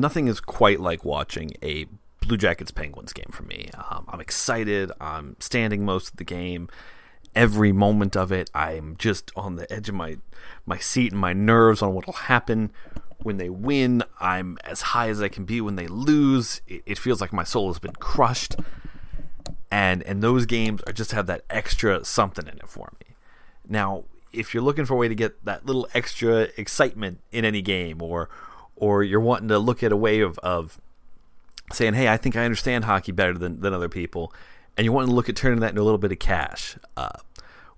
nothing is quite like watching a Blue Jackets Penguins game for me. Um, I'm excited. I'm standing most of the game. Every moment of it, I'm just on the edge of my my seat and my nerves on what'll happen when they win. I'm as high as I can be when they lose. It, it feels like my soul has been crushed, and and those games are just have that extra something in it for me. Now, if you're looking for a way to get that little extra excitement in any game, or or you're wanting to look at a way of, of saying, hey, I think I understand hockey better than, than other people, and you want to look at turning that into a little bit of cash, uh,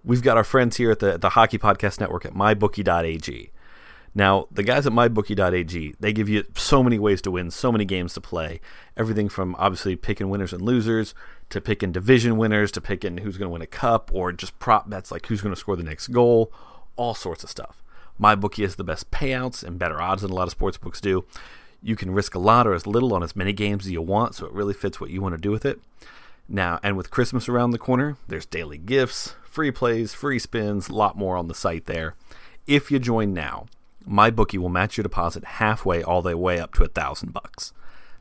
we've got our friends here at the, the Hockey Podcast Network at mybookie.ag. Now, the guys at mybookie.ag, they give you so many ways to win, so many games to play. Everything from obviously picking winners and losers to picking division winners to picking who's going to win a cup or just prop bets like who's going to score the next goal, all sorts of stuff. MyBookie has the best payouts and better odds than a lot of sports books do. You can risk a lot or as little on as many games as you want, so it really fits what you want to do with it. Now, and with Christmas around the corner, there's daily gifts, free plays, free spins, a lot more on the site there. If you join now, MyBookie will match your deposit halfway all the way up to a thousand bucks.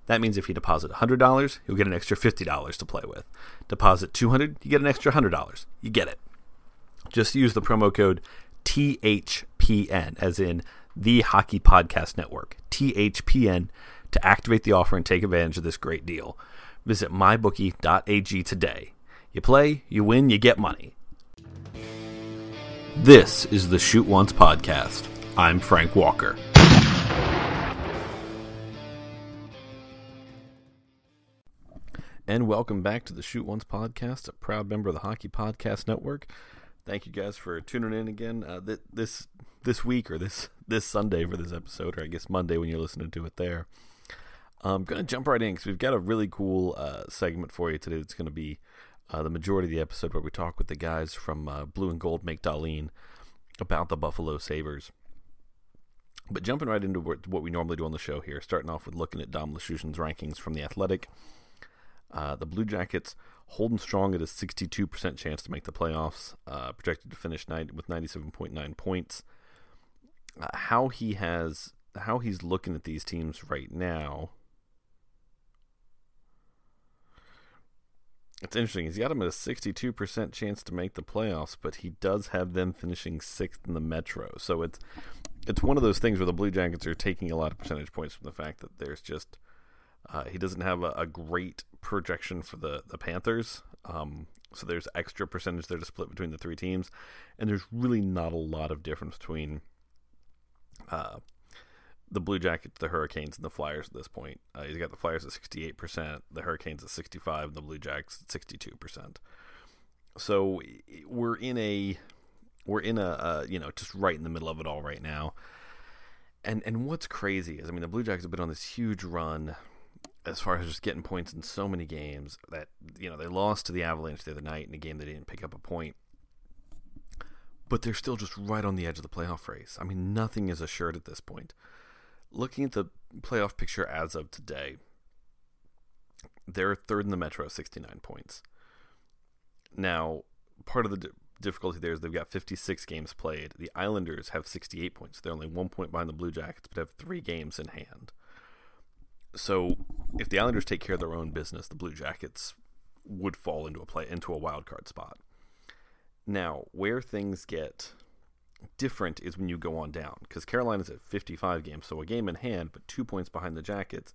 That means if you deposit $100, you'll get an extra $50 to play with. Deposit 200, you get an extra $100. You get it. Just use the promo code THPN, as in the Hockey Podcast Network, THPN, to activate the offer and take advantage of this great deal. Visit mybookie.ag today. You play, you win, you get money. This is the Shoot Once Podcast. I'm Frank Walker. And welcome back to the Shoot Once Podcast, a proud member of the Hockey Podcast Network thank you guys for tuning in again uh, th- this this week or this this Sunday for this episode, or I guess Monday when you're listening to it. There, I'm gonna jump right in because we've got a really cool uh, segment for you today. That's gonna be uh, the majority of the episode where we talk with the guys from uh, Blue and Gold Make Dahlin about the Buffalo Sabres. But jumping right into what we normally do on the show here, starting off with looking at Dom Luszczyszyn's rankings from the Athletic. Uh, the Blue Jackets holding strong at a 62% chance to make the playoffs, uh, projected to finish night with 97.9 points. Uh, how he has, how he's looking at these teams right now. It's interesting. He's got them at a 62% chance to make the playoffs, but he does have them finishing sixth in the Metro. So it's it's one of those things where the Blue Jackets are taking a lot of percentage points from the fact that there's just uh, he doesn't have a, a, great projection for the the Panthers, um, so there's extra percentage there to split between the three teams, and there's really not a lot of difference between uh, the Blue Jackets, the Hurricanes, and the Flyers at this point. Uh, he's got the Flyers at 68%, the Hurricanes at 65, and the Blue Jackets at 62%. So we're in a we're in a uh, you know just right in the middle of it all right now. And and what's crazy is I mean the Blue Jackets have been on this huge run as far as just getting points in so many games that you know they lost to the Avalanche the other night in a game they didn't pick up a point. But they're still just right on the edge of the playoff race. I mean, nothing is assured at this point. Looking at the playoff picture as of today, they're third in the Metro, 69 points. Now, part of the difficulty there is they've got 56 games played. The Islanders have 68 points. They're only one point behind the Blue Jackets, but have three games in hand so if the Islanders take care of their own business, the Blue Jackets would fall into a play into a wild card spot. Now, where things get different is when you go on down because Carolina's at 55 games, so a game in hand, but two points behind the Jackets,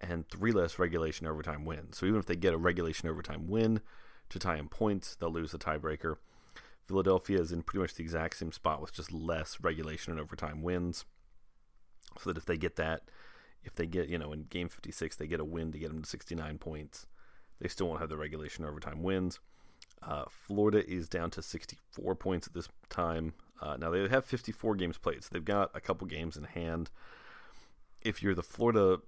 and three less regulation overtime wins. So even if they get a regulation overtime win to tie in points, they'll lose the tiebreaker. Philadelphia is in pretty much the exact same spot with just less regulation and overtime wins. So that if they get that, if they get, you know, in game 56, they get a win to get them to 69 points, they still won't have the regulation overtime wins. Uh, Florida is down to 64 points at this time. Uh, now they have 54 games played, so they've got a couple games in hand. If you're the Florida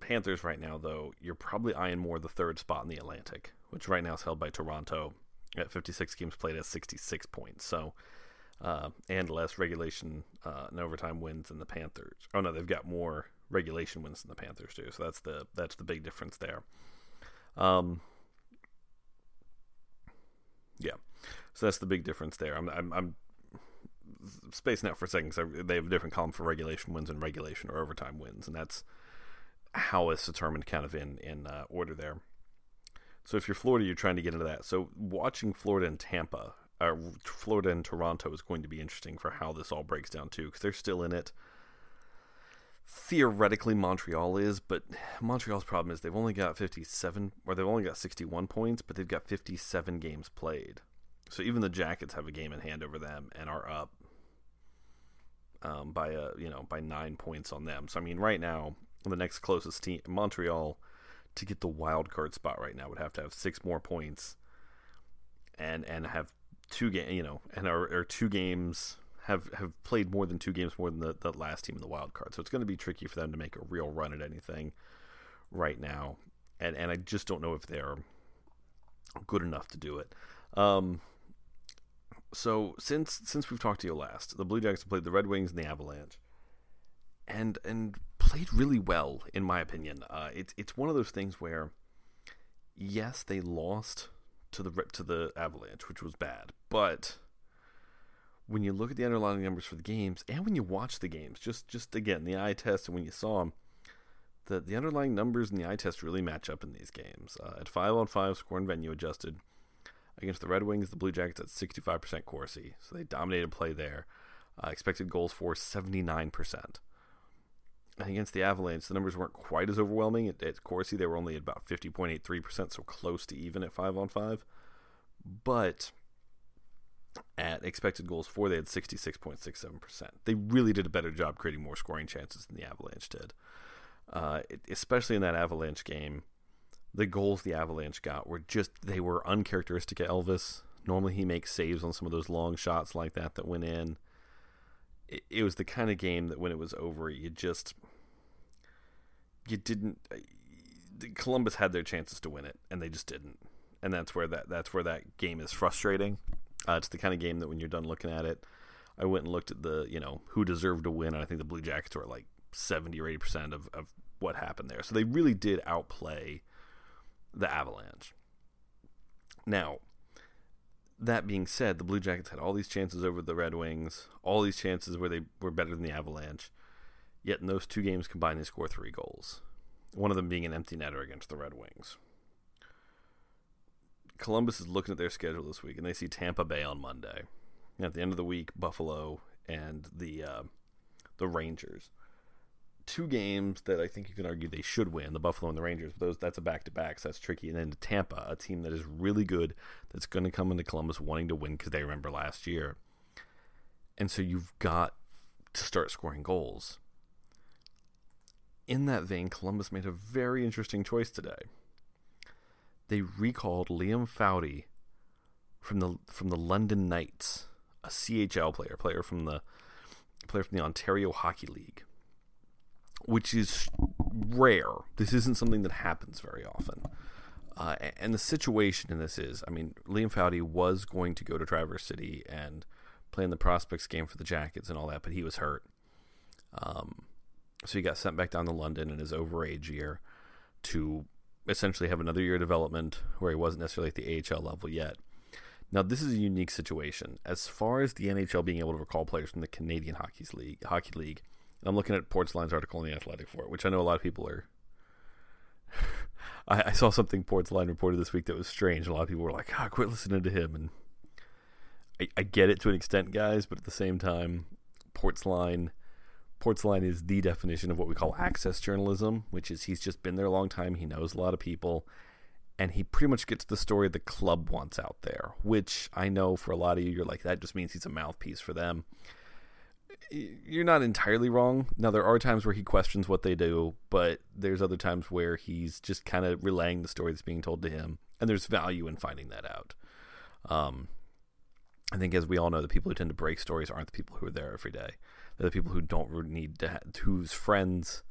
Panthers right now, though, you're probably eyeing more the third spot in the Atlantic, which right now is held by Toronto at 56 games played at 66 points. So, uh, and less regulation uh, and overtime wins than the Panthers. Oh no, they've got more regulation wins than the Panthers do. So that's the that's the big difference there. Um, yeah, so that's the big difference there. I'm I'm, I'm spacing out for a second because they have a different column for regulation wins and regulation or overtime wins, and that's how it's determined kind of in in uh, order there. So if you're Florida, you're trying to get into that. So watching Florida and Tampa, uh, Florida and Toronto is going to be interesting for how this all breaks down too, because they're still in it. Theoretically, Montreal is, but Montreal's problem is they've only got 57, or they've only got 61 points, but they've got 57 games played. So even the Jackets have a game in hand over them and are up um, by a you know by nine points on them. So I mean, right now the next closest team, Montreal, to get the wild card spot right now would have to have six more points, and and have two game you know and are, are two games have have played more than two games more than the, the last team in the wild card. So it's going to be tricky for them to make a real run at anything right now, and and I just don't know if they're good enough to do it. Um, so since since we've talked to you last, the Blue Jackets have played the Red Wings and the Avalanche, and and played really well in my opinion. Uh, it's it's one of those things where, yes, they lost to the to the Avalanche, which was bad, but when you look at the underlying numbers for the games and when you watch the games, just just again the eye test and when you saw them, the the underlying numbers in the eye test really match up in these games. Uh, at five on five, score and venue adjusted Against the Red Wings, the Blue Jackets at 65% Corsi, so they dominated play there. Uh, expected goals for 79%. And against the Avalanche, the numbers weren't quite as overwhelming. At, at Corsi, they were only at about 50.83%, so close to even at 5 on 5. But at expected goals for, they had 66.67%. They really did a better job creating more scoring chances than the Avalanche did. Uh, it, especially in that Avalanche game, the goals the Avalanche got were just they were uncharacteristic of Elvis. Normally he makes saves on some of those long shots like that that went in. It, it was the kind of game that when it was over, you just you didn't. Uh, Columbus had their chances to win it, and they just didn't. And that's where that that's where that game is frustrating. Uh, it's the kind of game that when you're done looking at it, I went and looked at the you know who deserved to win, and I think the Blue Jackets were like seventy or eighty percent of of what happened there. So they really did outplay the Avalanche. Now, that being said, the Blue Jackets had all these chances over the Red Wings, all these chances where they were better than the Avalanche. Yet in those two games combined, they score three goals. One of them being an empty netter against the Red Wings. Columbus is looking at their schedule this week, and they see Tampa Bay on Monday. And at the end of the week, Buffalo and the uh, the Rangers two games that I think you can argue they should win, the Buffalo and the Rangers. Those that's a back to back, so that's tricky. And then Tampa, a team that is really good, that's going to come into Columbus wanting to win because they remember last year. And so you've got to start scoring goals. In that vein, Columbus made a very interesting choice today. They recalled Liam Foudy from the from the London Knights, a CHL player, player from the player from the Ontario Hockey League which is rare. This isn't something that happens very often. Uh, and the situation in this is, I mean, Liam Foudy was going to go to Traverse City and play in the prospects game for the Jackets and all that, but he was hurt. Um, so he got sent back down to London in his overage year to essentially have another year of development where he wasn't necessarily at the AHL level yet. Now, this is a unique situation. As far as the NHL being able to recall players from the Canadian Hockey League, Hockey League, I'm looking at Portzline's article in the Athletic for it, which I know a lot of people are. I, I, saw something Portzline reported this week that was strange, a lot of people were like, "Ah, quit listening to him." And I, I get it to an extent, guys, but at the same time, Portzline, Portzline is the definition of what we call access journalism, which is he's just been there a long time, he knows a lot of people, and he pretty much gets the story the club wants out there. Which I know for a lot of you, you're like, that just means he's a mouthpiece for them you're not entirely wrong. Now there are times where he questions what they do, but there's other times where he's just kind of relaying the story that's being told to him, and there's value in finding that out. Um, I think, as we all know, the people who tend to break stories aren't the people who are there every day. The people who don't need to, ha- whose friends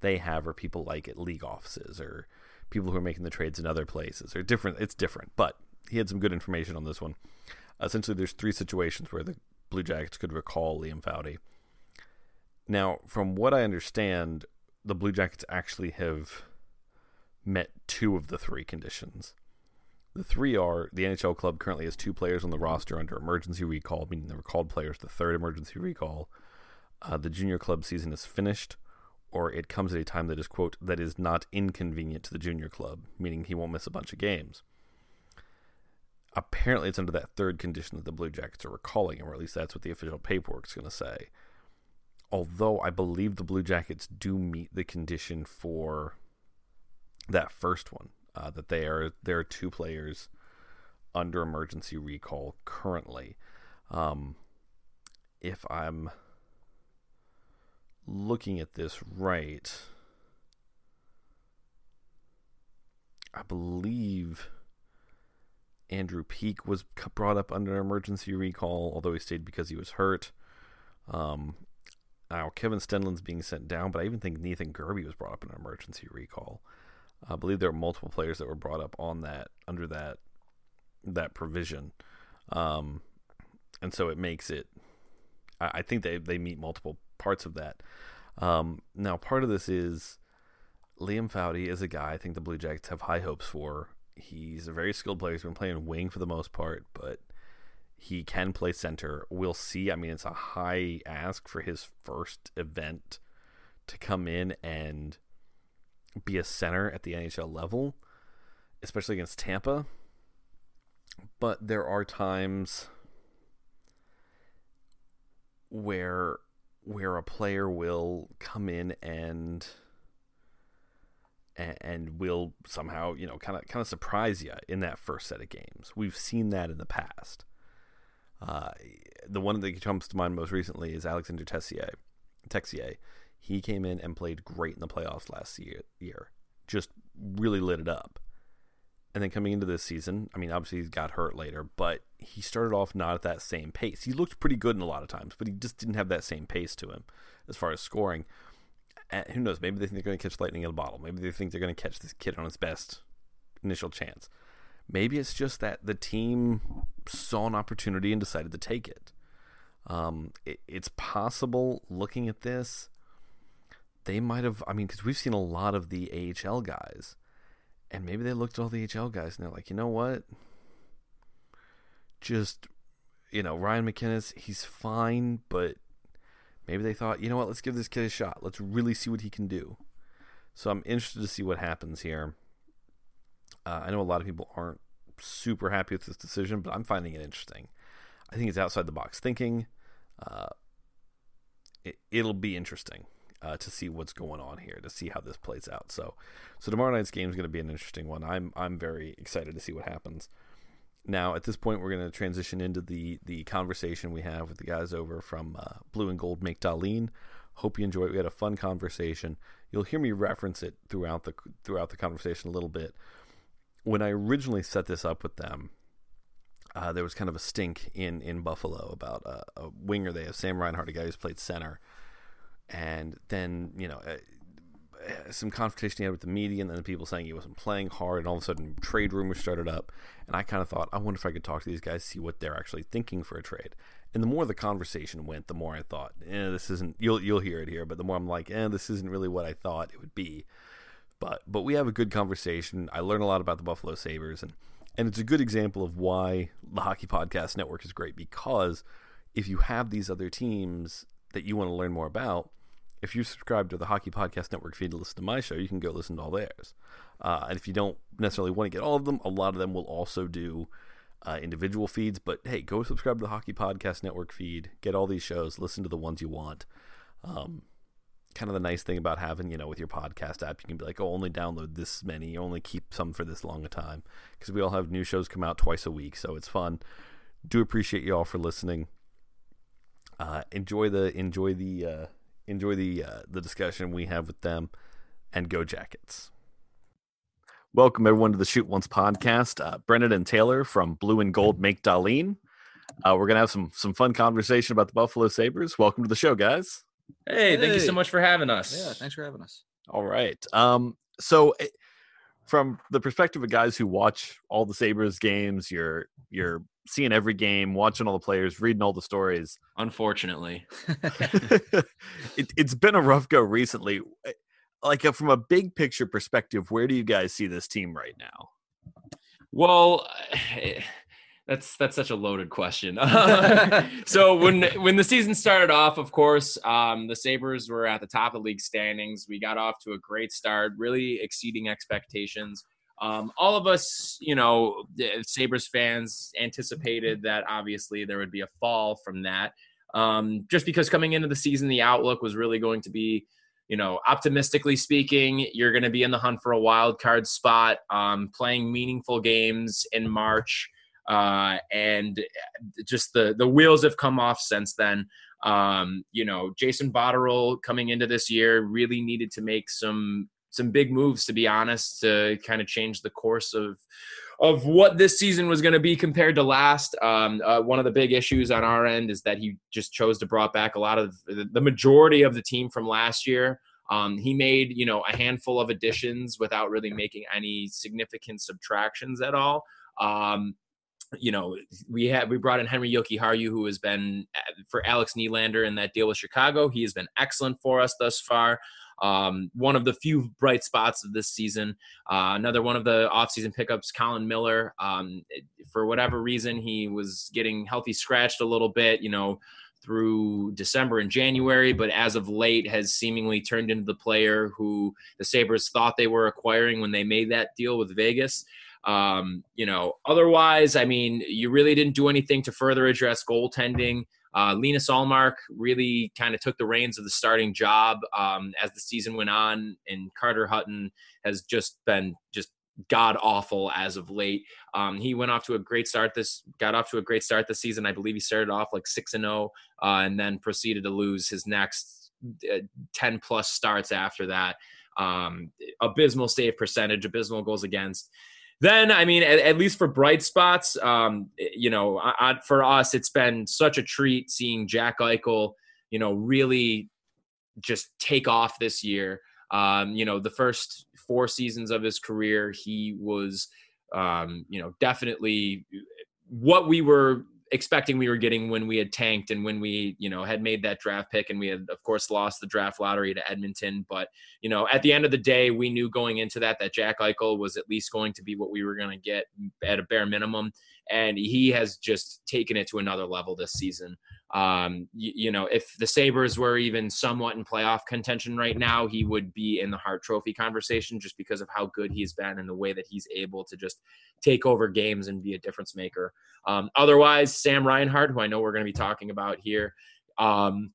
they have, are people like at league offices or people who are making the trades in other places. Or different. It's different, but he had some good information on this one. Essentially, there's three situations where the Blue Jackets could recall Liam Foudy. Now, from what I understand, the Blue Jackets actually have met two of the three conditions. The three are the NHL club currently has two players on the roster under emergency recall, meaning the recalled players, the third emergency recall. Uh, the junior club season is finished, or it comes at a time that is quote that is not inconvenient to the junior club, meaning he won't miss a bunch of games. Apparently, it's under that third condition that the Blue Jackets are recalling him, or at least that's what the official paperwork is going to say. Although I believe the Blue Jackets do meet the condition for that first one, uh, that they are there are two players under emergency recall currently. Um, if I'm looking at this right, I believe Andrew Peeke was brought up under an emergency recall, although he stayed because he was hurt. Um, now Kevin Stenlund's being sent down, but I even think Nathan Gerbe was brought up in an emergency recall. I believe there are multiple players that were brought up on that under that that provision, um, and so it makes it. I, I think they they meet multiple parts of that. Um, now, part of this is Liam Foudy is a guy I think the Blue Jackets have high hopes for. He's a very skilled player. He's been playing wing for the most part, but he can play center. We'll see. I mean, it's a high ask for his first event to come in and be a center at the NHL level, especially against Tampa. But there are times where where a player will come in and and will somehow you know kind of kind of surprise you in that first set of games. We've seen that in the past. Uh, the one that comes to mind most recently is Alexander Texier. Texier. He came in and played great in the playoffs last year. Year, just really lit it up. And then coming into this season, I mean, obviously he got hurt later, but he started off not at that same pace. He looked pretty good in a lot of times, but he just didn't have that same pace to him as far as scoring. And who knows? Maybe they think they're going to catch lightning in a bottle. Maybe they think they're going to catch this kid on his best initial chance. Maybe it's just that the team saw an opportunity and decided to take it. Um, it it's possible looking at this, they might have. I mean, because we've seen a lot of the AHL guys and maybe they looked at all the HL guys and they're like, you know what? Just, you know, Ryan MacInnis, he's fine, but maybe they thought, you know what, let's give this kid a shot. Let's really see what he can do. So I'm interested to see what happens here. Uh, I know a lot of people aren't super happy with this decision, but I'm finding it interesting. I think it's outside the box thinking. Uh, it, it'll be interesting uh, to see what's going on here, to see how this plays out. So, so tomorrow night's game is going to be an interesting one. I'm I'm very excited to see what happens. Now, at this point, we're going to transition into the the conversation we have with the guys over from uh, Blue and Gold Make Dahlin. Hope you enjoy it. We had a fun conversation. You'll hear me reference it throughout the throughout the conversation a little bit. When I originally set this up with them, uh, there was kind of a stink in in Buffalo about uh, a winger they have, Sam Reinhart, a guy who's played center and then you know uh, some confrontation he had with the media, and then people saying he wasn't playing hard, and all of a sudden trade rumors started up, and I kind of thought, I wonder if I could talk to these guys, see what they're actually thinking for a trade. And the more the conversation went, the more I thought, eh, this isn't. You'll you'll hear it here, but the more I'm like, eh, this isn't really what I thought it would be. But but we have a good conversation. I learn a lot about the Buffalo Sabres, and and it's a good example of why the Hockey Podcast Network is great because if you have these other teams that you want to learn more about, if you subscribe to the Hockey Podcast Network feed to listen to my show, you can go listen to all theirs. Uh, and if you don't necessarily want to get all of them, a lot of them will also do uh, individual feeds. But hey, go subscribe to the Hockey Podcast Network feed, get all these shows, listen to the ones you want. Um, kind of the nice thing about having, you know, with your podcast app, you can be like, oh, only download this many, only keep some for this long a time. Because we all have new shows come out twice a week, so it's fun. Do appreciate you all for listening. Uh, enjoy the enjoy the uh, enjoy the uh, the discussion we have with them, and go Jackets. Welcome everyone to the Shoot Once podcast. Uh, Brennan and Taylor from Blue and Gold make Dahlin. Uh, we're gonna have some some fun conversation about the Buffalo Sabres. Welcome to the show, guys. Hey, hey. thank you so much for having us. Yeah, thanks for having us. All right. Um, so eh, from the perspective of guys who watch all the Sabres games, you're you're seeing every game, watching all the players, reading all the stories. Unfortunately, it, has been a rough go recently. Eh, like uh, from a big picture perspective, where do you guys see this team right now? Well, eh, That's that's such a loaded question. so when when the season started off, of course, um, the Sabres were at the top of the league standings. We got off to a great start, really exceeding expectations. Um, all of us, you know, Sabres fans anticipated that obviously there would be a fall from that. Um, just because coming into the season, the outlook was really going to be, you know, optimistically speaking, you're going to be in the hunt for a wild card spot, um, playing meaningful games in March uh, and just the the wheels have come off since then. Um, you know, Jason Botterill coming into this year really needed to make some some big moves, to be honest, to kind of change the course of of what this season was going to be compared to last. Um, uh, one of the big issues on our end is that he just chose to brought back a lot of the majority of the team from last year. Um, he made you know a handful of additions without really making any significant subtractions at all. Um, you know, we had we brought in Henri Jokiharju, who has been uh, for Alex Nylander in that deal with Chicago. He has been excellent for us thus far. Um, one of the few bright spots of this season. Uh, another one of the offseason pickups, Colin Miller. Um, for whatever reason, he was getting healthy scratched a little bit, you know, through December and January, but as of late has seemingly turned into the player who the Sabres thought they were acquiring when they made that deal with Vegas. Um, you know, otherwise, I mean, you really didn't do anything to further address goaltending. Uh, Linus Ullmark really kind of took the reins of the starting job um, as the season went on, and Carter Hutton has just been just god awful as of late. Um, he went off to a great start this got off to a great start this season. I believe he started off like six and zero, oh, uh, and then proceeded to lose his next uh, ten plus starts after that. Um, abysmal save percentage, abysmal goals against then I mean, at, at, least for bright spots, um, you know, I, I, for us, it's been such a treat seeing Jack Eichel, you know, really just take off this year. Um, you know, the first four seasons of his career, he was, um, you know, definitely what we were expecting we were getting when we had tanked and when we, you know, had made that draft pick and we had, of course, lost the draft lottery to Edmonton. But, you know, at the end of the day, we knew going into that that Jack Eichel was at least going to be what we were going to get at a bare minimum. And he has just taken it to another level this season. Um, you, you, know, if the Sabres were even somewhat in playoff contention right now, he would be in the Hart Trophy conversation just because of how good he's been and the way that he's able to just take over games and be a difference maker. Um, otherwise, Sam Reinhart, who I know we're going to be talking about here, um,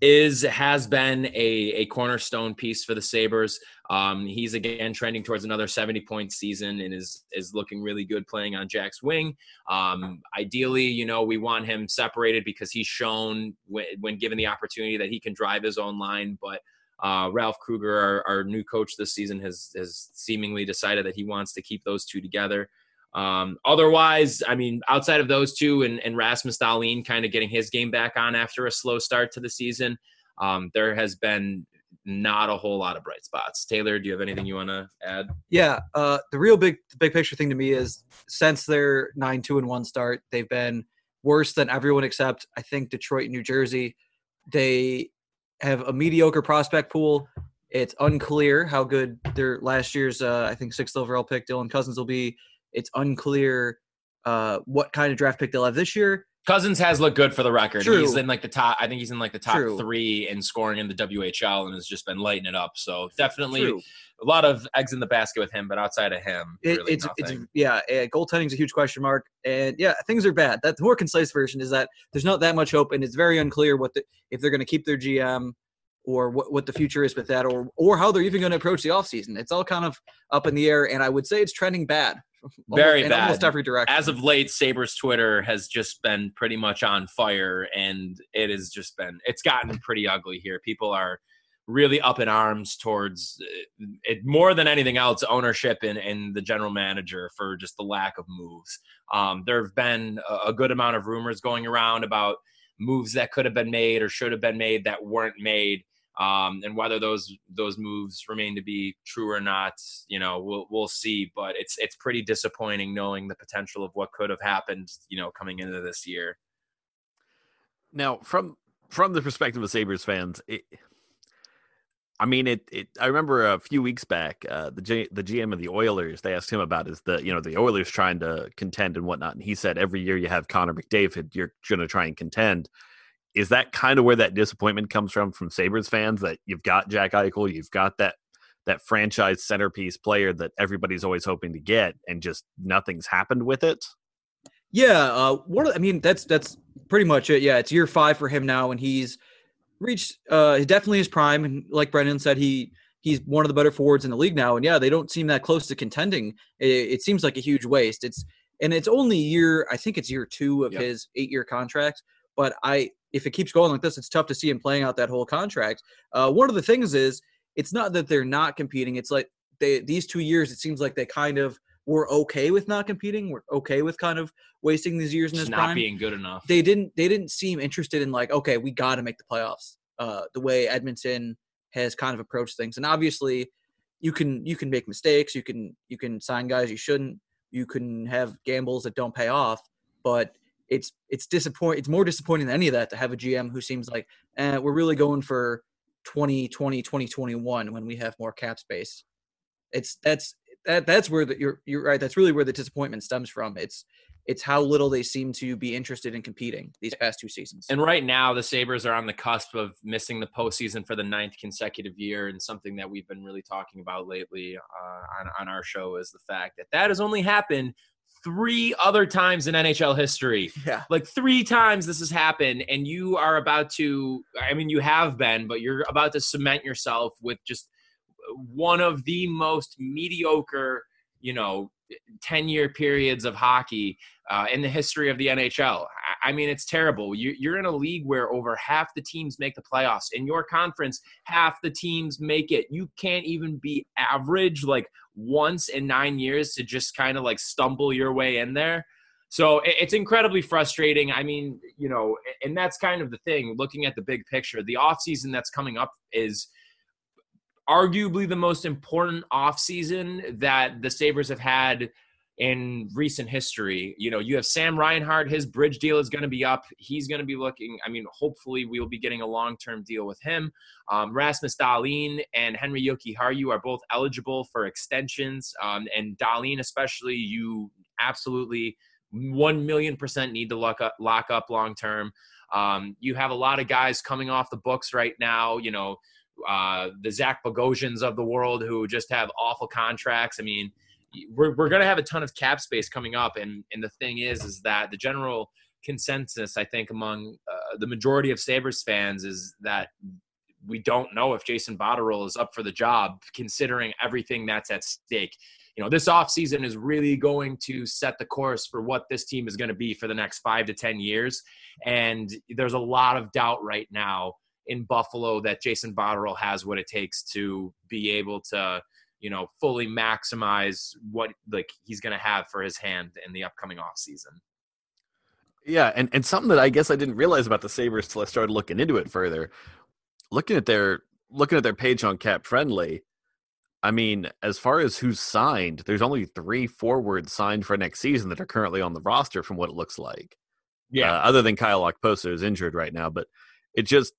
is has been a, a cornerstone piece for the Sabres. Um, he's again trending towards another 70 point season and is is looking really good playing on Jack's wing. Um, ideally, you know, we want him separated because he's shown when, when given the opportunity that he can drive his own line. But uh, Ralph Krueger, our, our, new coach this season, has has seemingly decided that he wants to keep those two together. Um, otherwise, I mean, outside of those two and, and Rasmus Dahlin kind of getting his game back on after a slow start to the season, um, there has been not a whole lot of bright spots. Taylor, do you have anything you want to add? Yeah, uh, the real big big picture thing to me is since their nine two and one start, they've been worse than everyone except I think Detroit New Jersey. They have a mediocre prospect pool. It's unclear how good their last year's uh, I think sixth overall pick Dylan Cozens will be. It's unclear uh, what kind of draft pick they'll have this year. Cozens has looked good for the record. True. He's in like the top. I think he's in like the top True. three in scoring in the WHL and has just been lighting it up. So definitely True. a lot of eggs in the basket with him. But outside of him, it, really it's, it's yeah, uh, goaltending's a huge question mark. And yeah, things are bad. That the more concise version is that there's not that much hope, and it's very unclear what the if they're going to keep their GM or what, what the future is with that, or or how they're even going to approach the offseason. It's all kind of up in the air, and I would say it's trending bad very almost, bad. almost every direction. As of late, Sabres Twitter has just been pretty much on fire, and it has just been it's gotten pretty ugly here. People are really up in arms towards uh, it more than anything else ownership and, and the general manager for just the lack of moves um, there have been a, a good amount of rumors going around about moves that could have been made or should have been made that weren't made um, and whether those those moves remain to be true or not, you know, we'll we'll see. But it's it's pretty disappointing knowing the potential of what could have happened, you know, coming into this year. Now, from from the perspective of Sabres fans, it, I mean, it, it. I remember a few weeks back, uh, the G, the GM of the Oilers. They asked him about is the you know the Oilers trying to contend and whatnot, and he said every year you have Connor McDavid, you're going to try and contend. Is that kind of where that disappointment comes from from Sabres fans that you've got Jack Eichel, you've got that that franchise centerpiece player that everybody's always hoping to get, and just nothing's happened with it? Yeah, uh, what I mean that's that's pretty much it. Yeah, it's year five for him now, and he's reached uh definitely his prime and like Brendan said he he's one of the better forwards in the league now and yeah they don't seem that close to contending it, it seems like a huge waste it's and it's only year I think it's year 2 of yep. his 8 year contract but I if it keeps going like this it's tough to see him playing out that whole contract uh one of the things is it's not that they're not competing it's like they these 2 years it seems like they kind of were okay with not competing. We're okay with kind of wasting these years in his not prime. being good enough. They didn't. They didn't seem interested in like, okay, we got to make the playoffs. Uh, the way Edmonton has kind of approached things, and obviously, you can you can make mistakes. You can you can sign guys you shouldn't. You can have gambles that don't pay off. But it's it's disappointing. It's more disappointing than any of that to have a GM who seems like, eh, we're really going for 2020, 2021 when we have more cap space. It's that's that that's where the, you're you're right. That's really where the disappointment stems from. It's it's how little they seem to be interested in competing these past two seasons. And right now, the Sabres are on the cusp of missing the postseason for the ninth consecutive year. And something that we've been really talking about lately uh, on, on our show is the fact that that has only happened three other times in NHL history. Yeah. Like three times this has happened, and you are about to, I mean, you have been, but you're about to cement yourself with just one of the most mediocre, you know, 10 year periods of hockey uh, in the history of the NHL. I mean, it's terrible. You, are in a league where over half the teams make the playoffs. In your conference, half the teams make it. You can't even be average like once in nine years to just kind of like stumble your way in there. So it's incredibly frustrating. I mean, you know, and that's kind of the thing looking at the big picture. The offseason that's coming up is – arguably the most important offseason that the Sabres have had in recent history. You know, you have Sam Reinhart, his bridge deal is going to be up. He's going to be looking, I mean, hopefully we'll be getting a long term deal with him. Um, Rasmus Dahlin and Henri Jokiharju are both eligible for extensions. Um, and Dahlin, especially, you absolutely 1 million percent need to lock up, lock up long term. Um, you have a lot of guys coming off the books right now, you know uh, the Zach Bogosians of the world who just have awful contracts. I mean, we're, we're going to have a ton of cap space coming up. And, and the thing is, is that the general consensus, I think, among uh, the majority of Sabres fans is that we don't know if Jason Botterill is up for the job, considering everything that's at stake. You know, this offseason is really going to set the course for what this team is going to be for the next five to 10 years. And there's a lot of doubt right now in Buffalo that Jason Botterill has what it takes to be able to, you know, fully maximize what like he's going to have for his hand in the upcoming off season. Yeah, and, and something that I guess I didn't realize about the Sabres till I started looking into it further. Looking at their looking at their page on Cap Friendly, I mean, as far as who's signed, there's only three forwards signed for next season that are currently on the roster from what it looks like. Yeah. Uh, other than Kyle Okposo is injured right now, but it just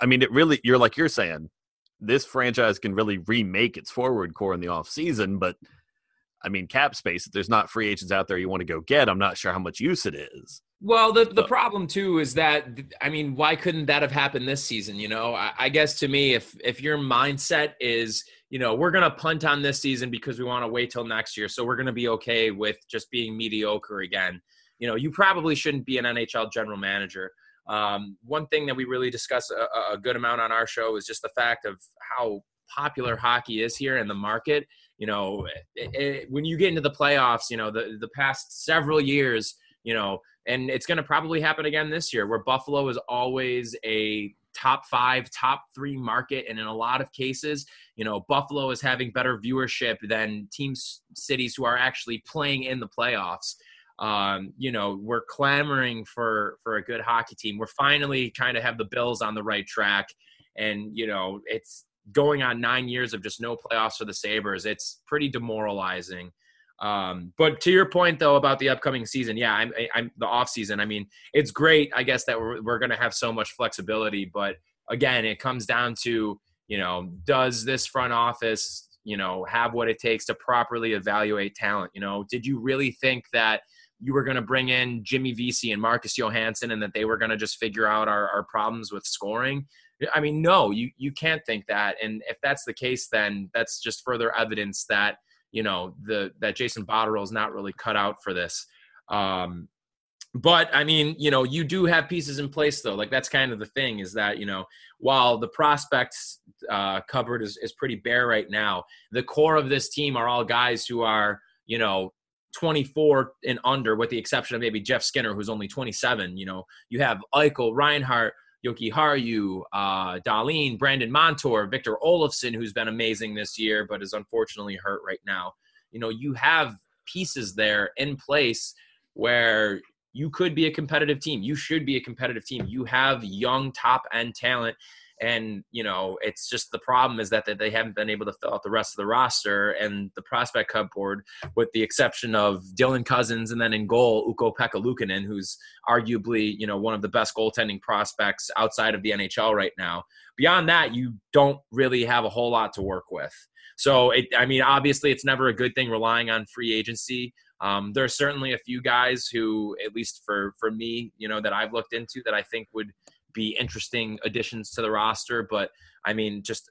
I mean, it really, you're like you're saying, this franchise can really remake its forward core in the off season, but I mean, cap space, if there's not free agents out there you want to go get, I'm not sure how much use it is. Well, the, the problem too is that I mean, why couldn't that have happened this season? You know, I, I guess to me, if if your mindset is, you know, we're gonna punt on this season because we want to wait till next year, so we're gonna be okay with just being mediocre again. You know, you probably shouldn't be an NHL general manager. Um, one thing that we really discuss a, a, good amount on our show is just the fact of how popular hockey is here in the market. You know, it, it, when you get into the playoffs, you know, the, the past several years, you know, and it's going to probably happen again this year where Buffalo is always a top five, top three market. And in a lot of cases, you know, Buffalo is having better viewership than teams, cities who are actually playing in the playoffs um, you know, we're clamoring for for a good hockey team. We're finally kind of have the Bills on the right track, and you know, it's going on nine years of just no playoffs for the Sabres. It's pretty demoralizing. Um, but to your point though about the upcoming season, yeah, I'm, I'm the off season. I mean, it's great, I guess, that we're, we're going to have so much flexibility, but again, it comes down to you know, does this front office, you know, have what it takes to properly evaluate talent? You know, did you really think that you were going to bring in Jimmy Vesey and Marcus Johansson and that they were going to just figure out our, our problems with scoring? I mean, no, you, you can't think that. And if that's the case, then that's just further evidence that, you know, the, that Jason Botterill is not really cut out for this. Um, but I mean, you know, you do have pieces in place though. Like that's kind of the thing is that you know, while the prospects uh, cupboard is is pretty bare right now, the core of this team are all guys who are you know 24 and under, with the exception of maybe Jeff Skinner, who's only 27. You know, you have Eichel, Reinhart, Jokiharju, uh, Dahlin, Brandon Montour, Victor Olofsson, who's been amazing this year, but is unfortunately hurt right now. You know, you have pieces there in place where you could be a competitive team. You should be a competitive team. You have young top end talent. And, you know, it's just the problem is that, they haven't been able to fill out the rest of the roster and the prospect cupboard, with the exception of Dylan Cozens and then in goal, Ukko-Pekka who's arguably, you know, one of the best goaltending prospects outside of the NHL right now. Beyond that, you don't really have a whole lot to work with. So, it, I mean, obviously, it's never a good thing relying on free agency. Um, there are certainly a few guys who, at least for for me, you know, that I've looked into that I think would be interesting additions to the roster. But I mean, just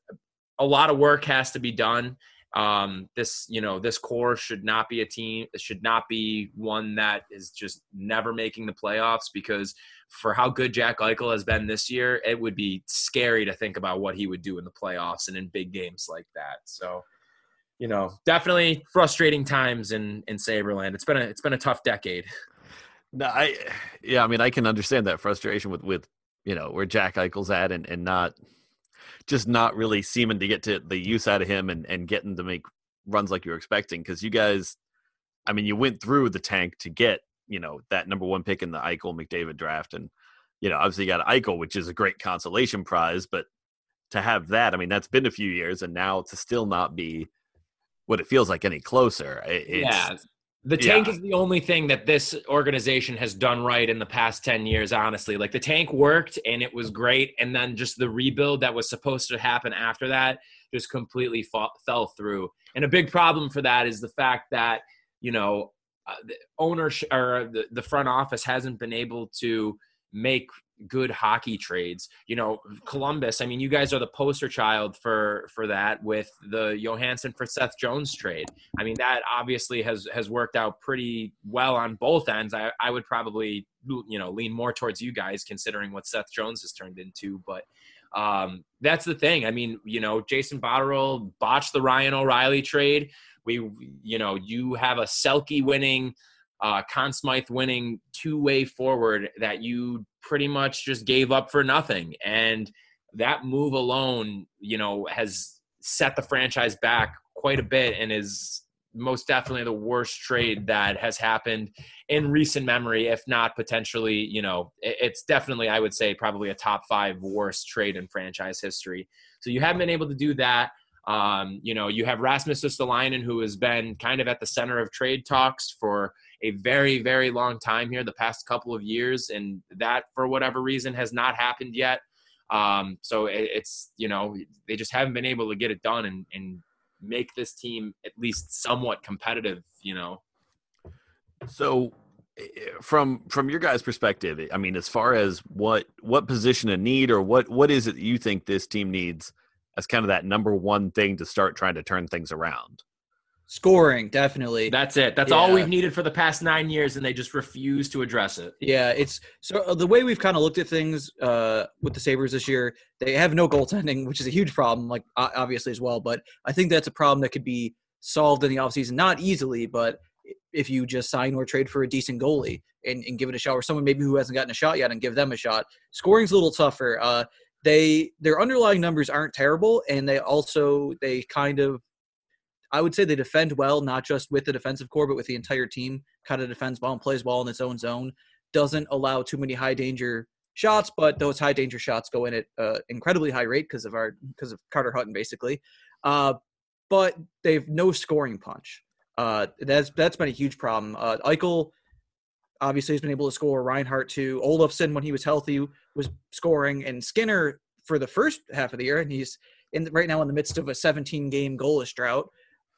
a lot of work has to be done. Um, this, you know, this core should not be a team. It should not be one that is just never making the playoffs because for how good Jack Eichel has been this year, it would be scary to think about what he would do in the playoffs and in big games like that. So you know, definitely frustrating times in in Saberland. It's been a it's been a tough decade. No, I yeah, I mean, I can understand that frustration with with you know where Jack Eichel's at and and not just not really seeming to get to the use out of him and and getting to make runs like you were expecting because you guys, I mean, you went through the tank to get you know that number one pick in the Eichel McDavid draft and you know obviously you got Eichel, which is a great consolation prize, but to have that, I mean, that's been a few years, and now to still not be what it feels like any closer. It's, yeah. The tank yeah. is the only thing that this organization has done right in the past 10 years, honestly. Like the tank worked and it was great. And then just the rebuild that was supposed to happen after that just completely fall, fell through. And a big problem for that is the fact that, you know, uh, the ownership or the, the front office hasn't been able to make good hockey trades. You know, Columbus. I mean, you guys are the poster child for for that with the Johansen for Seth Jones trade. I mean, that obviously has has worked out pretty well on both ends. I I would probably you know lean more towards you guys considering what Seth Jones has turned into, but. Um, that's the thing. I mean, you know, Jason Botterill botched the Ryan O'Reilly trade. We, you know, you have a Selke winning uh, Conn Smythe winning two way forward that you pretty much just gave up for nothing. And that move alone, you know, has set the franchise back quite a bit and is most definitely the worst trade that has happened in recent memory, if not potentially, you know, it's definitely, I would say, probably a top five worst trade in franchise history. So you haven't been able to do that. Um, you know, you have Rasmus Ristolainen, who has been kind of at the center of trade talks for a very, very long time here, the past couple of years, and that for whatever reason has not happened yet. Um, so it, it's you know they just haven't been able to get it done and, and make this team at least somewhat competitive. You know. So from from your guys' perspective, I mean, as far as what what position of need or what what is it you think this team needs as kind of that number one thing to start trying to turn things around? Scoring, definitely. That's it. That's yeah. all we've needed for the past nine years, and they just refuse to address it. Yeah, it's so uh, the way we've kind of looked at things uh, with the Sabres this year, they have no goaltending, which is a huge problem, like obviously as well. But I think that's a problem that could be solved in the offseason. Not easily, but if you just sign or trade for a decent goalie and, and give it a shot, or someone maybe who hasn't gotten a shot yet and give them a shot. Scoring's a little tougher. Uh, they their underlying numbers aren't terrible, and they also they kind of I would say they defend well, not just with the defensive core, but with the entire team. Kind of defends well and plays well in its own zone. Doesn't allow too many high danger shots, but those high danger shots go in at uh, incredibly high rate because of our because of Carter Hutton basically. Uh, but they've no scoring punch. Uh, that's that's been a huge problem. Uh, Eichel obviously has been able to score. Reinhart too. Olofsson when he was healthy was scoring, and Skinner for the first half of the year, and he's in right now in the midst of a 17 game goalless drought.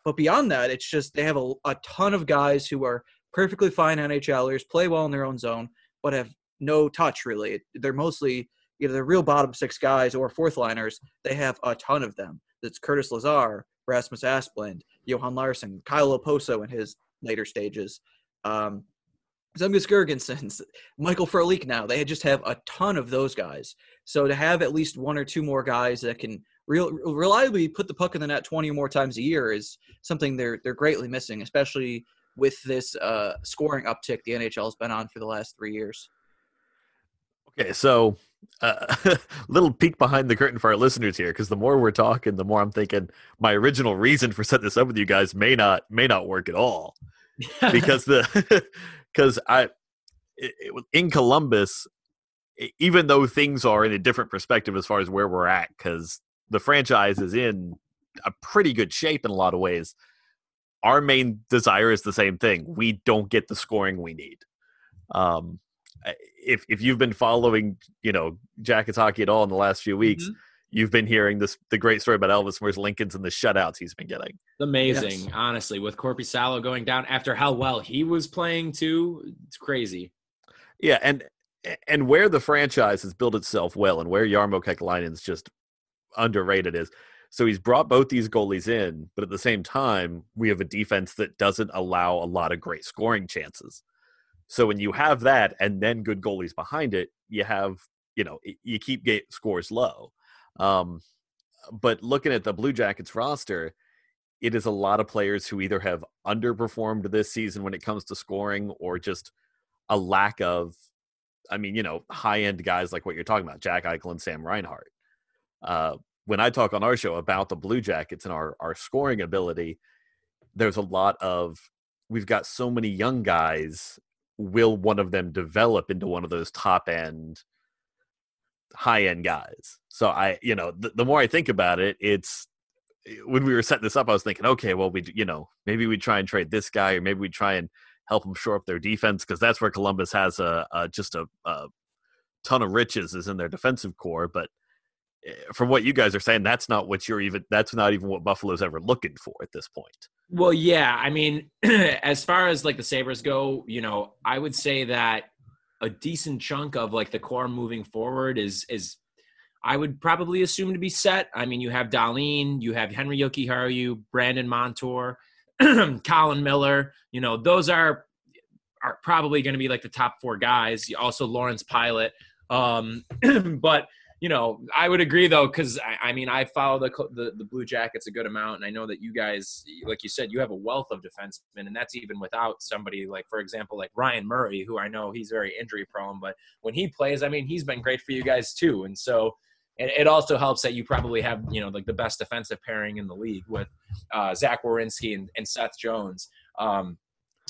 But beyond that, it's just they have a, a ton of guys who are perfectly fine NHLers, play well in their own zone, but have no touch really. They're mostly you either the real bottom six guys or fourth liners. They have a ton of them. That's Curtis Lazar, Rasmus Asplund, Johan Larsson, Kyle Okposo in his later stages. Um, Zemgus Girgensons, Michael Frolik now. They just have a ton of those guys. So to have at least one or two more guys that can real, reliably put the puck in the net 20 or more times a year is something they're they're greatly missing, especially with this uh, scoring uptick the NHL has been on for the last three years. Okay, so uh, little peek behind the curtain for our listeners here, because the more we're talking, the more I'm thinking my original reason for setting this up with you guys may not may not work at all, because the because I it, it, in Columbus, even though things are in a different perspective as far as where we're at, because the franchise is in a pretty good shape in a lot of ways. Our main desire is the same thing. We don't get the scoring we need. Um, if if you've been following, you know, Jackets hockey at all in the last few weeks, mm-hmm. You've been hearing this the great story about Elvis Merzlikins and the shutouts he's been getting. Amazing, yes. honestly, with Korpisalo going down after how well he was playing too. It's crazy. Yeah, and and where the franchise has built itself well, and where Jarmo Kekalainen's just underrated is. So he's brought both these goalies in, but at the same time, we have a defense that doesn't allow a lot of great scoring chances. So when you have that and then good goalies behind it, you have, you know, you keep gate scores low. Um, but looking at the Blue Jackets roster, it is a lot of players who either have underperformed this season when it comes to scoring or just a lack of, I mean, you know, high end guys like what you're talking about, Jack Eichel and Sam Reinhart. Uh, when I talk on our show about the Blue Jackets and our, our scoring ability, there's a lot of, we've got so many young guys will one of them develop into one of those top end high end guys so i you know the, more i think about it it's when we were setting this up i was thinking okay well we you know maybe we try and trade this guy or maybe we try and help them shore up their defense because that's where columbus has a, a just a, a, ton of riches is in their defensive core but eh, from what you guys are saying that's not what you're even that's not even what buffalo's ever looking for at this point well, yeah. I mean, as far as like the Sabres go, you know, I would say that a decent chunk of like the core moving forward is is I would probably assume to be set. I mean, you have Dahlin, you have Henri Jokiharju, Brandon Montour, Colin Miller. You know, those are are probably going to be like the top four guys. Also, Lawrence Pilut. Um, but you know, I would agree though, because I, I, mean, I follow the, the, the Blue Jackets a good amount, and I know that you guys, like you said, you have a wealth of defensemen, and that's even without somebody like, for example, like Ryan Murray, who I know he's very injury prone, but when he plays, I mean, he's been great for you guys too, and so. And it also helps that you probably have, you know, like the best defensive pairing in the league with uh, Zach Werenski and, and Seth Jones. Um,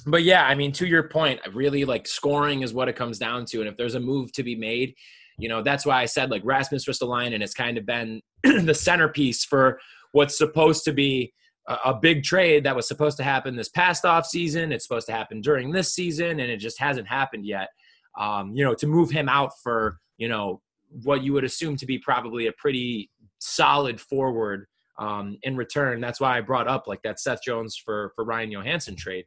but yeah, I mean, to your point, really like scoring is what it comes down to. And if there's a move to be made, you know, that's why I said like Rasmus Ristolainen has kind of been the centerpiece for what's supposed to be a, a big trade that was supposed to happen this past off season. It's supposed to happen during this season, and it just hasn't happened yet. Um, you know, to move him out for you know what you would assume to be probably a pretty solid forward um, in return. That's why I brought up like that Seth Jones for for Ryan Johansen trade.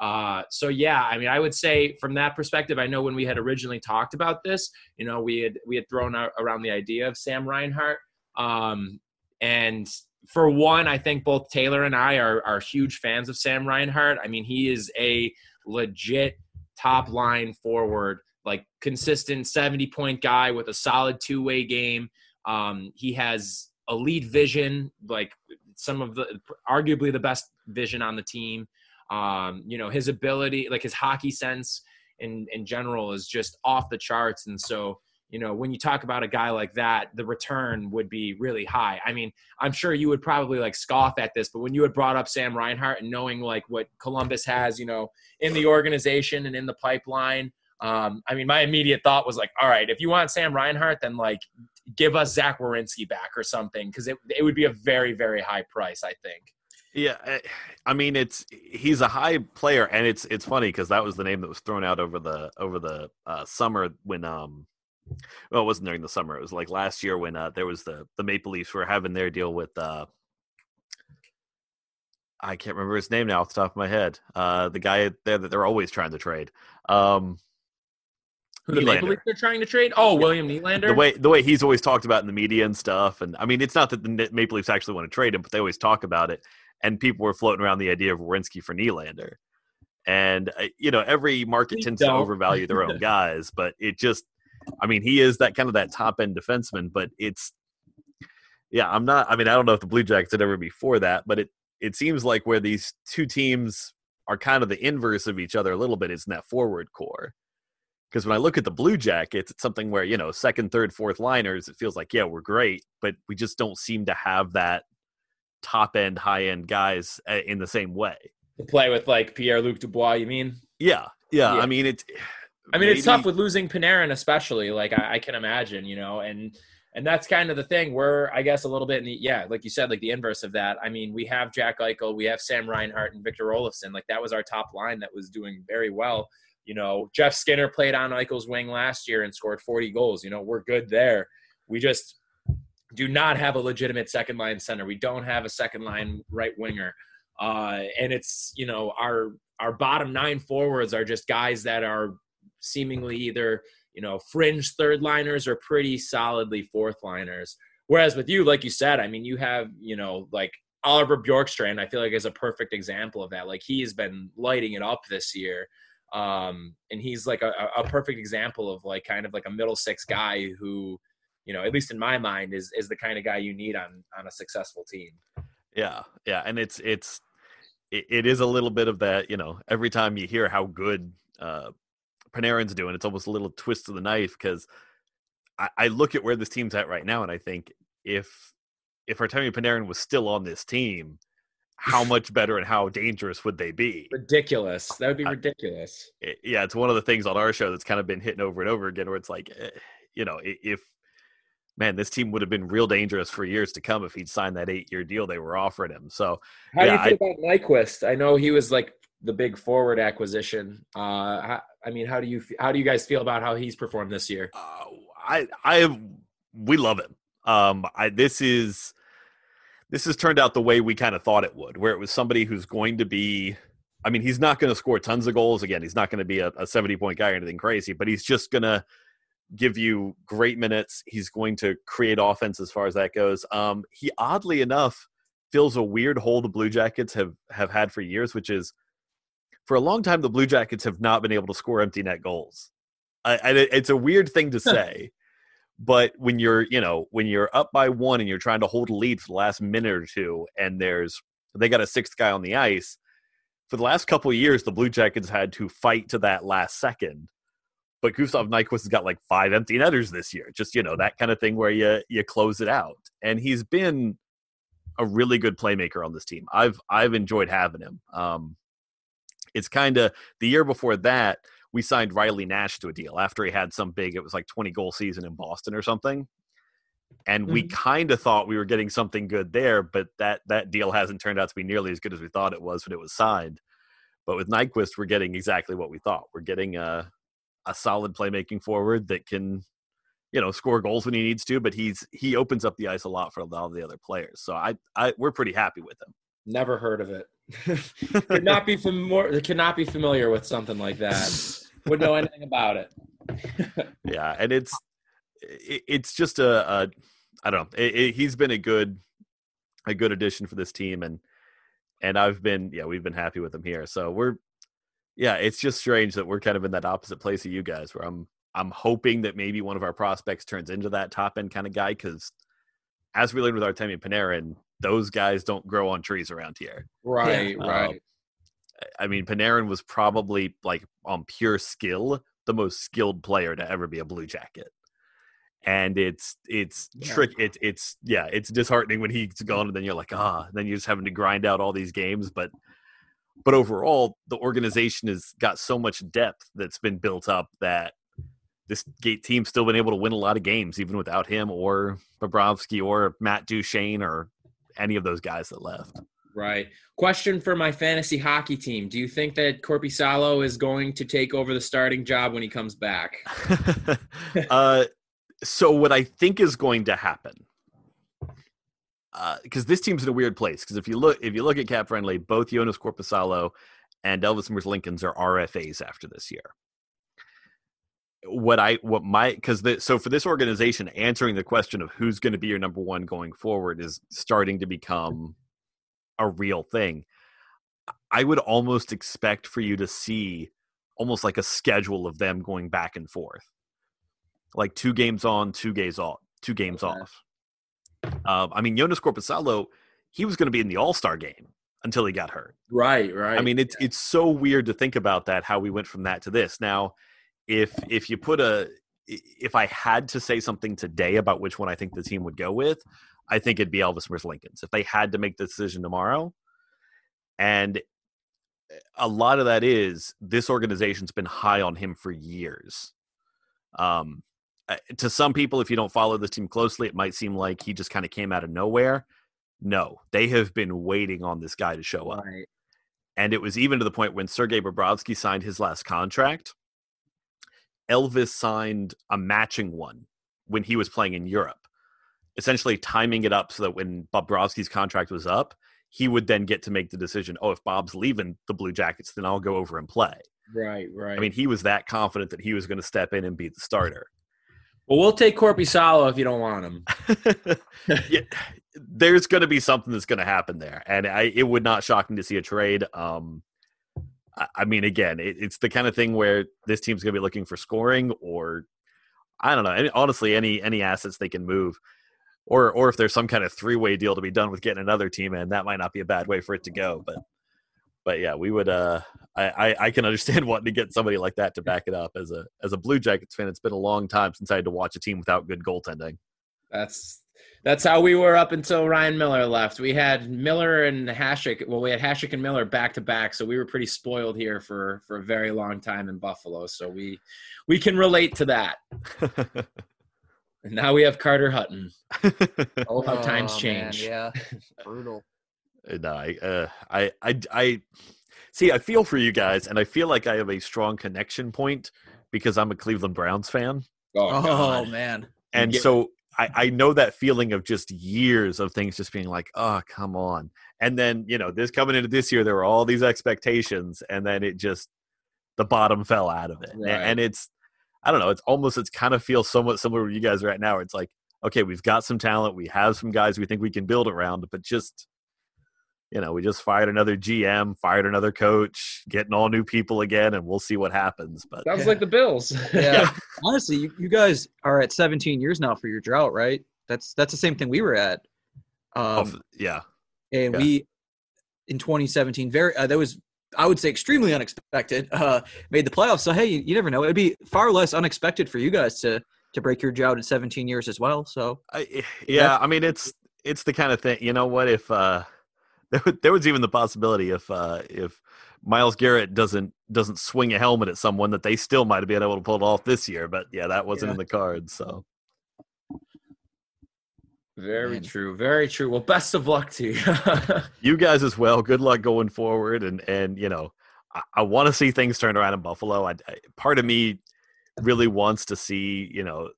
Uh, so yeah, I mean, I would say from that perspective, I know when we had originally talked about this, you know, we had we had thrown out around the idea of Sam Reinhart, um, and for one, I think both Taylor and I are are huge fans of Sam Reinhart. I mean, he is a legit top line forward, like consistent seventy point guy with a solid two way game. Um, he has elite vision, like some of the arguably the best vision on the team. Um, you know, his ability, like his hockey sense in in general, is just off the charts. And so, you know, when you talk about a guy like that, the return would be really high. I mean, I'm sure you would probably like scoff at this, but when you had brought up Sam Reinhart and knowing like what Columbus has, you know, in the organization and in the pipeline, um, I mean, my immediate thought was like, all right, if you want Sam Reinhart, then like give us Zach Werenski back or something, because it, it would be a very, very high price, I think. Yeah, eh, I mean it's he's a high player, and it's it's funny because that was the name that was thrown out over the over the uh, summer when um well, it wasn't during the summer. It was like last year when uh, there was the the Maple Leafs were having their deal with. Uh, I can't remember his name now off the top of my head. Uh, the guy there that they're always trying to trade. Um, Who the Maple. Leafs are trying to trade? Oh, William Nylander. the way the way he's always talked about in the media and stuff. And I mean, it's not that the Maple Leafs actually want to trade him, but they always talk about it. And people were floating around the idea of Werenski for Nylander. And uh, you know, every market tends to don't. overvalue their own guys, but it just, I mean, he is that kind of that top end defenseman. But it's, yeah, I'm not. I mean, I don't know if the Blue Jackets had ever before that, but it it seems like where these two teams are kind of the inverse of each other a little bit is in that forward core. Because when I look at the Blue Jackets, it's something where, you know, second, third, fourth liners, it feels like, yeah, we're great, but we just don't seem to have that top end, high end guys uh, in the same way. to play with like Pierre Luc Dubois. You mean? Yeah. Yeah. Yeah. I mean, it's, I mean, it's tough with losing Panarin, especially. Like I, I can imagine, you know, and and that's kind of the thing. We're, I guess, a little bit in the yeah, like you said, like the inverse of that. I mean, we have Jack Eichel, we have Sam Reinhart, and Victor Olofsson. Like that was our top line that was doing very well. You know, Jeff Skinner played on Eichel's wing last year and scored 40 goals. You know, we're good there. We just do not have a legitimate second line center. We don't have a second line right winger. Uh, and it's, you know, our our bottom nine forwards are just guys that are seemingly either, you know, fringe third liners or pretty solidly fourth liners. Whereas with you, like you said, I mean, you have, you know, like Oliver Bjorkstrand, I feel like is a perfect example of that. Like he has been lighting it up this year. Um, and he's like a, a perfect example of like kind of like a middle six guy who, you know, at least in my mind, is is the kind of guy you need on on a successful team. Yeah, yeah, and it's it's it, it is a little bit of that. You know, every time you hear how good uh, Panarin's doing, it's almost a little twist of the knife because I, I look at where this team's at right now, and I think if if Artemi Panarin was still on this team, how much better and how dangerous would they be? Ridiculous. That would be I- ridiculous. it- yeah, it's one of the things on our show that's kind of been hitting over and over again, where it's like, eh, you know, if man, this team would have been real dangerous for years to come if he'd signed that eight-year deal they were offering him. So How Yeah, do you feel about Nyquist? I know he was like the big forward acquisition. Uh, how, I mean, how do you how do you guys feel about how he's performed this year? uh, I, I, we love him. Um, I this is this has turned out the way we kind of thought it would, where it was somebody who's going to be. I mean, he's not going to score tons of goals. Again, he's not going to be a, a 70 point guy or anything crazy, but he's just going to give you great minutes. He's going to create offense as far as that goes. Um, he oddly enough fills a weird hole the Blue Jackets have have had for years, which is for a long time the Blue Jackets have not been able to score empty net goals. I, I, it's a weird thing to say, but when you're you know when you're up by one and you're trying to hold a lead for the last minute or two, and there's they got a sixth guy on the ice. For the last couple of years, the Blue Jackets had to fight to that last second but Gustav Nyquist has got like five empty netters this year. Just you know that kind of thing where you you close it out, and he's been a really good playmaker on this team. I've I've enjoyed having him. Um, it's kind of the year before that we signed Riley Nash to a deal after he had some big. It was like twenty goal season in Boston or something. And we kind of thought we were getting something good there, but that that deal hasn't turned out to be nearly as good as we thought it was when it was signed. But with Nyquist, we're getting exactly what we thought. We're getting a a solid playmaking forward that can, you know, score goals when he needs to. But he's he opens up the ice a lot for a lot of the other players. So I, I we're pretty happy with him. Never heard of it. could not be familiar. Could not be familiar with something like that. Would know anything about it. Yeah, and it's it, it's just a, a I don't know. It, it, he's been a good a good addition for this team, and and I've been yeah we've been happy with him here. So we're yeah, it's just strange that we're kind of in that opposite place of you guys, where I'm I'm hoping that maybe one of our prospects turns into that top end kind of guy because as we learned with Artemi Panarin, those guys don't grow on trees around here. Right, Yeah. right. I mean, Panarin was probably like on pure skill, the most skilled player to ever be a Blue Jacket. And it's it's Yeah. trick it's it's yeah, it's disheartening when he's gone and then you're like, ah, then you're just having to grind out all these games. But but overall, the organization has got so much depth that's been built up that this gate team's still been able to win a lot of games, even without him or Bobrovsky or Matt Duchene or any of those guys that left. Right. Question for my fantasy hockey team. Do you think that Korpisalo is going to take over the starting job when he comes back? uh, So what I think is going to happen, because uh, this team's in a weird place. Because if you look, if you look at cap friendly, both Joonas Korpisalo and Elvis Merzlikins are RFAs after this year. What I what my because so for this organization, answering the question of who's going to be your number one going forward is starting to become a real thing. I would almost expect for you to see almost like a schedule of them going back and forth, like two games on, two games off, two games okay. off. Um, I mean, Joonas Korpisalo, he was going to be in the All Star game until he got hurt. Right, right. I mean, it's yeah. it's so weird to think about that how we went from that to this. Now, if if you put a if I had to say something today about which one I think the team would go with, I think it'd be Elvis Merzlikins. If they had to make the decision tomorrow, and a lot of that is this organization's been high on him for years. Um, uh, to some people, if you don't follow this team closely, it might seem like he just kind of came out of nowhere. No, they have been waiting on this guy to show up. Right. And it was even to the point when Sergei Bobrovsky signed his last contract, Elvis signed a matching one when he was playing in Europe, essentially timing it up so that when Bobrovsky's contract was up, he would then get to make the decision. Oh, if Bob's leaving the Blue Jackets, then I'll go over and play. Right, right. I mean, he was that confident that he was going to step in and be the starter. Well, we'll take Korpisalo if you don't want him. yeah, there's going to be something that's going to happen there, and I, it would not shock me to see a trade. Um, I, I mean, again, it, it's the kind of thing where this team's going to be looking for scoring, or I don't know. Any, honestly, any any assets they can move or or if there's some kind of three way deal to be done with getting another team in, that might not be a bad way for it to go. But but yeah, we would. Uh, I, I, I can understand wanting to get somebody like that to back it up. As a as a Blue Jackets fan, it's been a long time since I had to watch a team without good goaltending. That's that's how we were up until Ryan Miller left. We had Miller and Hasek. Well, we had Hasek and Miller back to back, so we were pretty spoiled here for for a very long time in Buffalo. So we we can relate to that. And now we have Carter Hutton. oh, how times change. Man, yeah, brutal. No, I, uh, I, I, I see. I feel for you guys, and I feel like I have a strong connection point because I'm a Cleveland Browns fan. Oh, oh man! And yeah. so I, I know that feeling of just years of things just being like, oh, come on. And then you know, this coming into this year, there were all these expectations, and then it just the bottom fell out of it, right. and it's I don't know. It's almost it's kind of feels somewhat similar to you guys right now. It's like, okay, we've got some talent, we have some guys we think we can build around, but just you know, we just fired another GM, fired another coach, getting all new people again, and we'll see what happens. But sounds yeah. like the Bills. yeah, honestly, you, you, guys are at 17 years now for your drought, right? That's that's the same thing we were at. Oh, um, oh, yeah, and yeah. we in 2017 very uh, that was I would say extremely unexpected, uh, made the playoffs. So hey, you, you, never know. It'd be far less unexpected for you guys to to break your drought at 17 years as well. So I, eh, yeah, I mean it's it's the kind of thing. You know what? If uh, there, there was even the possibility if uh, if Myles Garrett doesn't doesn't swing a helmet at someone that they still might have been able to pull it off this year. But yeah, that wasn't yeah. in the cards. So very Man. true. Very true. Well, best of luck to you. you guys as well. Good luck going forward. And and you know, I, I want to see things turned around in Buffalo. I, I, part of me really wants to see. You know,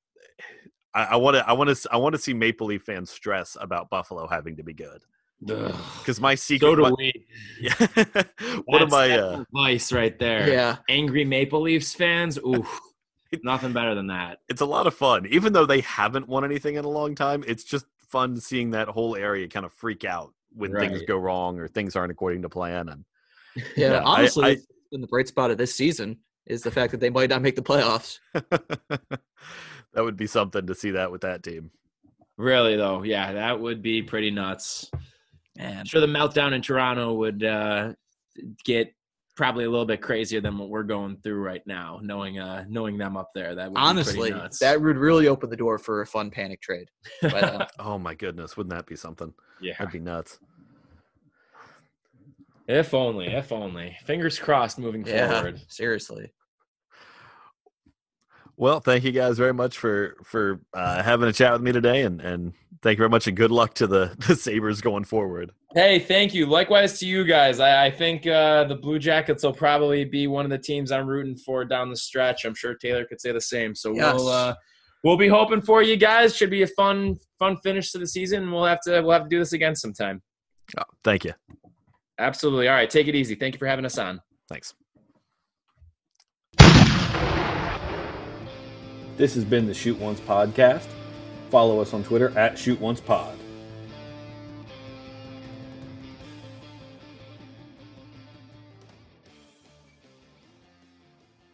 I want to. I want to. I want to see Maple Leaf fans stress about Buffalo having to be good. Because my secret. So do my, we. Yeah. What am I? Uh, advice right there. Yeah. Angry Maple Leafs fans. Ooh. Nothing better than that. It's a lot of fun. Even though they haven't won anything in a long time, it's just fun seeing that whole area kind of freak out when right. things go wrong or things aren't according to plan. And yeah, yeah honestly, I, I, been the bright spot of this season is the fact that they might not make the playoffs. that would be something to see that with that team. Really though, yeah, that would be pretty nuts. Man. I'm sure the meltdown in Toronto would uh, get probably a little bit crazier than what we're going through right now, knowing uh knowing them up there. That would honestly that would really open the door for a fun panic trade. But, uh, oh my goodness, wouldn't that be something? Yeah, that'd be nuts. If only, if only. Fingers crossed moving yeah, forward. Seriously. Well, thank you guys very much for for uh, having a chat with me today, and and thank you very much, and good luck to the the Sabres going forward. Hey, thank you. Likewise to you guys. I, I think uh, the Blue Jackets will probably be one of the teams I'm rooting for down the stretch. I'm sure Taylor could say the same. So yes. we'll uh, we'll be hoping for you guys. Should be a fun fun finish to the season. We'll have to we'll have to do this again sometime. Oh, thank you. Absolutely. All right. Take it easy. Thank you for having us on. Thanks. This has been the Shoot Once Podcast. Follow us on Twitter at Shoot Once Pod.